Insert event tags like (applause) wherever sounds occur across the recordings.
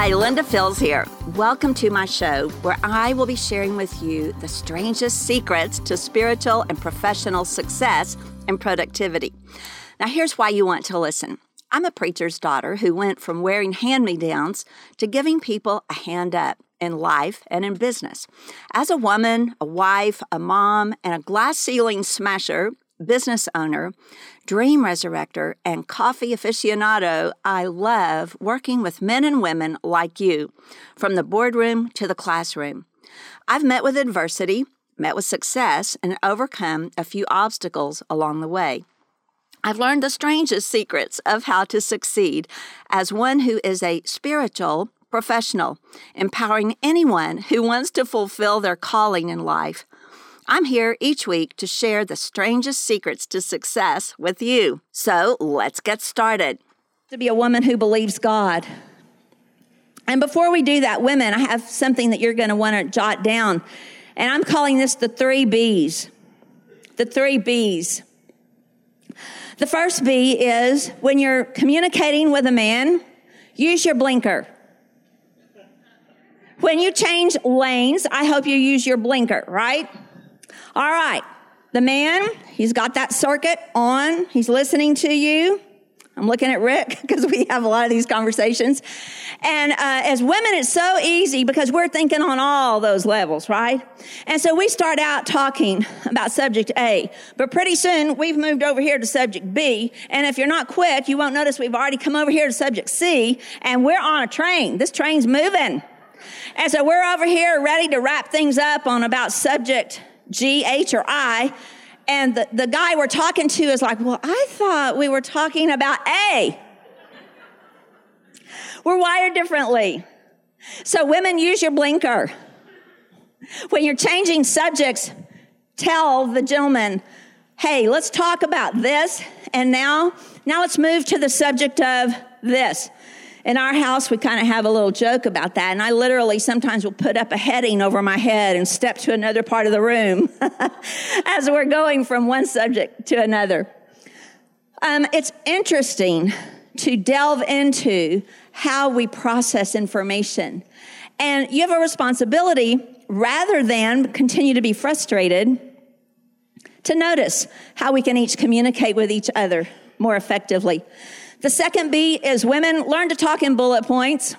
Hi, Linda Fields here. Welcome to my show where I will be sharing with you the strangest secrets to spiritual and professional success and productivity. Now, here's why you want to listen. I'm a preacher's daughter who went from wearing hand me downs to giving people a hand up in life and in business. As a woman, a wife, a mom, and a glass ceiling smasher, business owner, dream resurrector, and coffee aficionado, I love working with men and women like you, from the boardroom to the classroom. I've met with adversity, met with success, and overcome a few obstacles along the way. I've learned the strangest secrets of how to succeed as one who is a spiritual professional, empowering anyone who wants to fulfill their calling in life. I'm here each week to share the strangest secrets to success with you. So let's get started. To be a woman who believes God. And before we do that, women, I have something that you're going to want to jot down. And I'm calling this the three B's. The three B's. The first B is when you're communicating with a man, use your blinker. When you change lanes, I hope you use your blinker, right? All right. The man, he's got that circuit on. He's listening to you. I'm looking at Rick (laughs) because we have a lot of these conversations. And uh, as women, it's so easy because we're thinking on all those levels, right? And so we start out talking about subject A, but pretty soon we've moved over here to subject B. And if you're not quick, you won't notice we've already come over here to subject C, and we're on a train. This train's moving. And so we're over here ready to wrap things up on about subject G, H, or I. And the, the guy we're talking to is like, Well, I thought we were talking about A. We're wired differently. So, women, use your blinker. When you're changing subjects, tell the gentleman, hey, let's talk about this. And now, now let's move to the subject of this in our house, we kind of have a little joke about that. And I literally sometimes will put up a heading over my head and step to another part of the room (laughs) as we're going from one subject to another. Um, it's interesting to delve into how we process information. And you have a responsibility rather than continue to be frustrated to notice how we can each communicate with each other more effectively. The second B is women learn to talk in bullet points.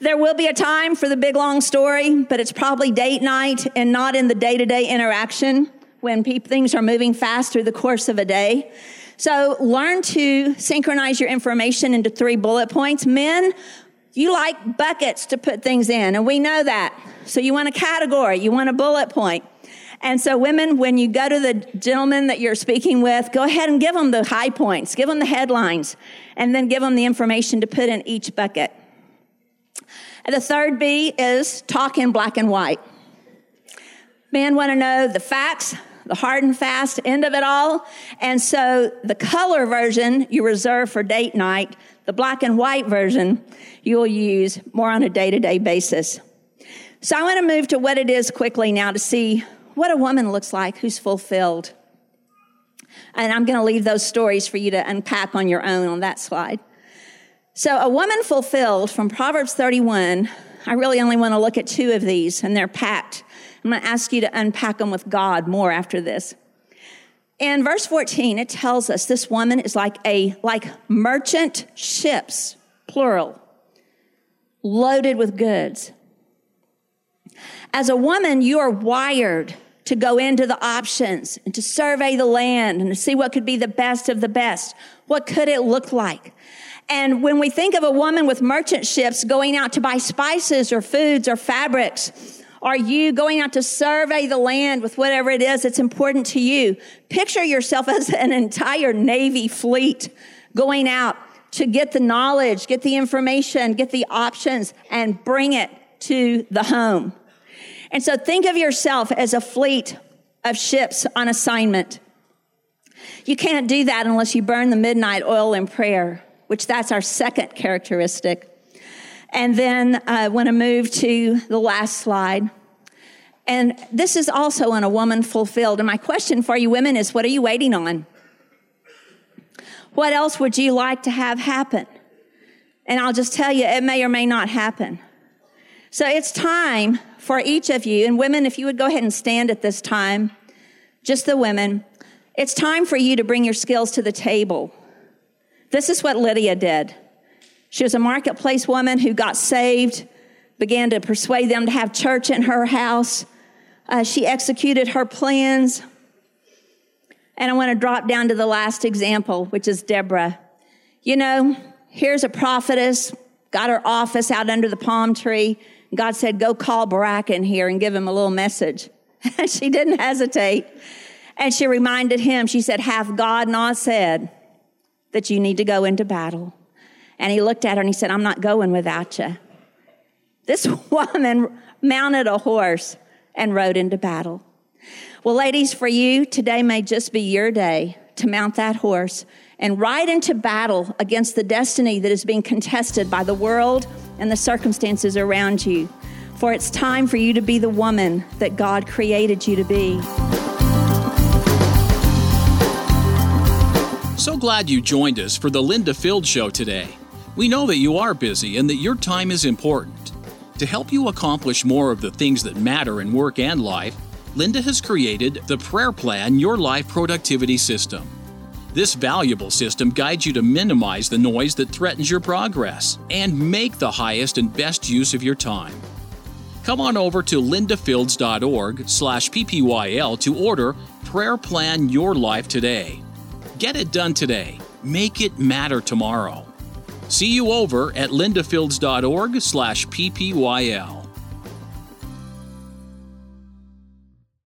There will be a time for the big long story, but it's probably date night and not in the day to day interaction when pe- things are moving fast through the course of a day. So learn to synchronize your information into three bullet points. Men, you like buckets to put things in, and we know that. So you want a category, you want a bullet point. And so, women, when you go to the gentleman that you're speaking with, go ahead and give them the high points, give them the headlines, and then give them the information to put in each bucket. And the third B is talk in black and white. Men want to know the facts, the hard and fast end of it all. And so the color version you reserve for date night, the black and white version you'll use more on a day to day basis. So I want to move to what it is quickly now to see what a woman looks like who's fulfilled. And I'm going to leave those stories for you to unpack on your own on that slide. So, a woman fulfilled from Proverbs 31, I really only want to look at two of these, and they're packed. I'm going to ask you to unpack them with God more after this. In verse 14, it tells us this woman is like a like merchant ships, plural, loaded with goods. As a woman, you are wired to go into the options and to survey the land and to see what could be the best of the best. What could it look like? And when we think of a woman with merchant ships going out to buy spices or foods or fabrics, are you going out to survey the land with whatever it is that's important to you? Picture yourself as an entire Navy fleet going out to get the knowledge, get the information, get the options, and bring it to the home. And so think of yourself as a fleet of ships on assignment. You can't do that unless you burn the midnight oil in prayer, which that's our second characteristic. And then uh, I want to move to the last slide. And this is also on a woman fulfilled. And my question for you women is what are you waiting on? What else would you like to have happen? And I'll just tell you, it may or may not happen. So it's time for each of you, and women, if you would go ahead and stand at this time, just the women, it's time for you to bring your skills to the table. This is what Lydia did. She was a marketplace woman who got saved, began to persuade them to have church in her house. Uh, she executed her plans. And I want to drop down to the last example, which is Deborah. You know, here's a prophetess, got her office out under the palm tree. God said, Go call Barak in here and give him a little message. And (laughs) she didn't hesitate. And she reminded him, she said, Hath God not said that you need to go into battle? And he looked at her and he said, I'm not going without you. This (laughs) woman mounted a horse and rode into battle. Well, ladies, for you, today may just be your day to mount that horse and ride into battle against the destiny that is being contested by the world and the circumstances around you. For it's time for you to be the woman that God created you to be. So glad you joined us for the Linda Field Show today. We know that you are busy and that your time is important. To help you accomplish more of the things that matter in work and life, Linda has created the Prayer Plan Your Life Productivity System. This valuable system guides you to minimize the noise that threatens your progress and make the highest and best use of your time. Come on over to lindafields.org slash ppyl to order Prayer Plan Your Life today. Get it done today. Make it matter tomorrow. See you over at lindafields.org slash ppyl.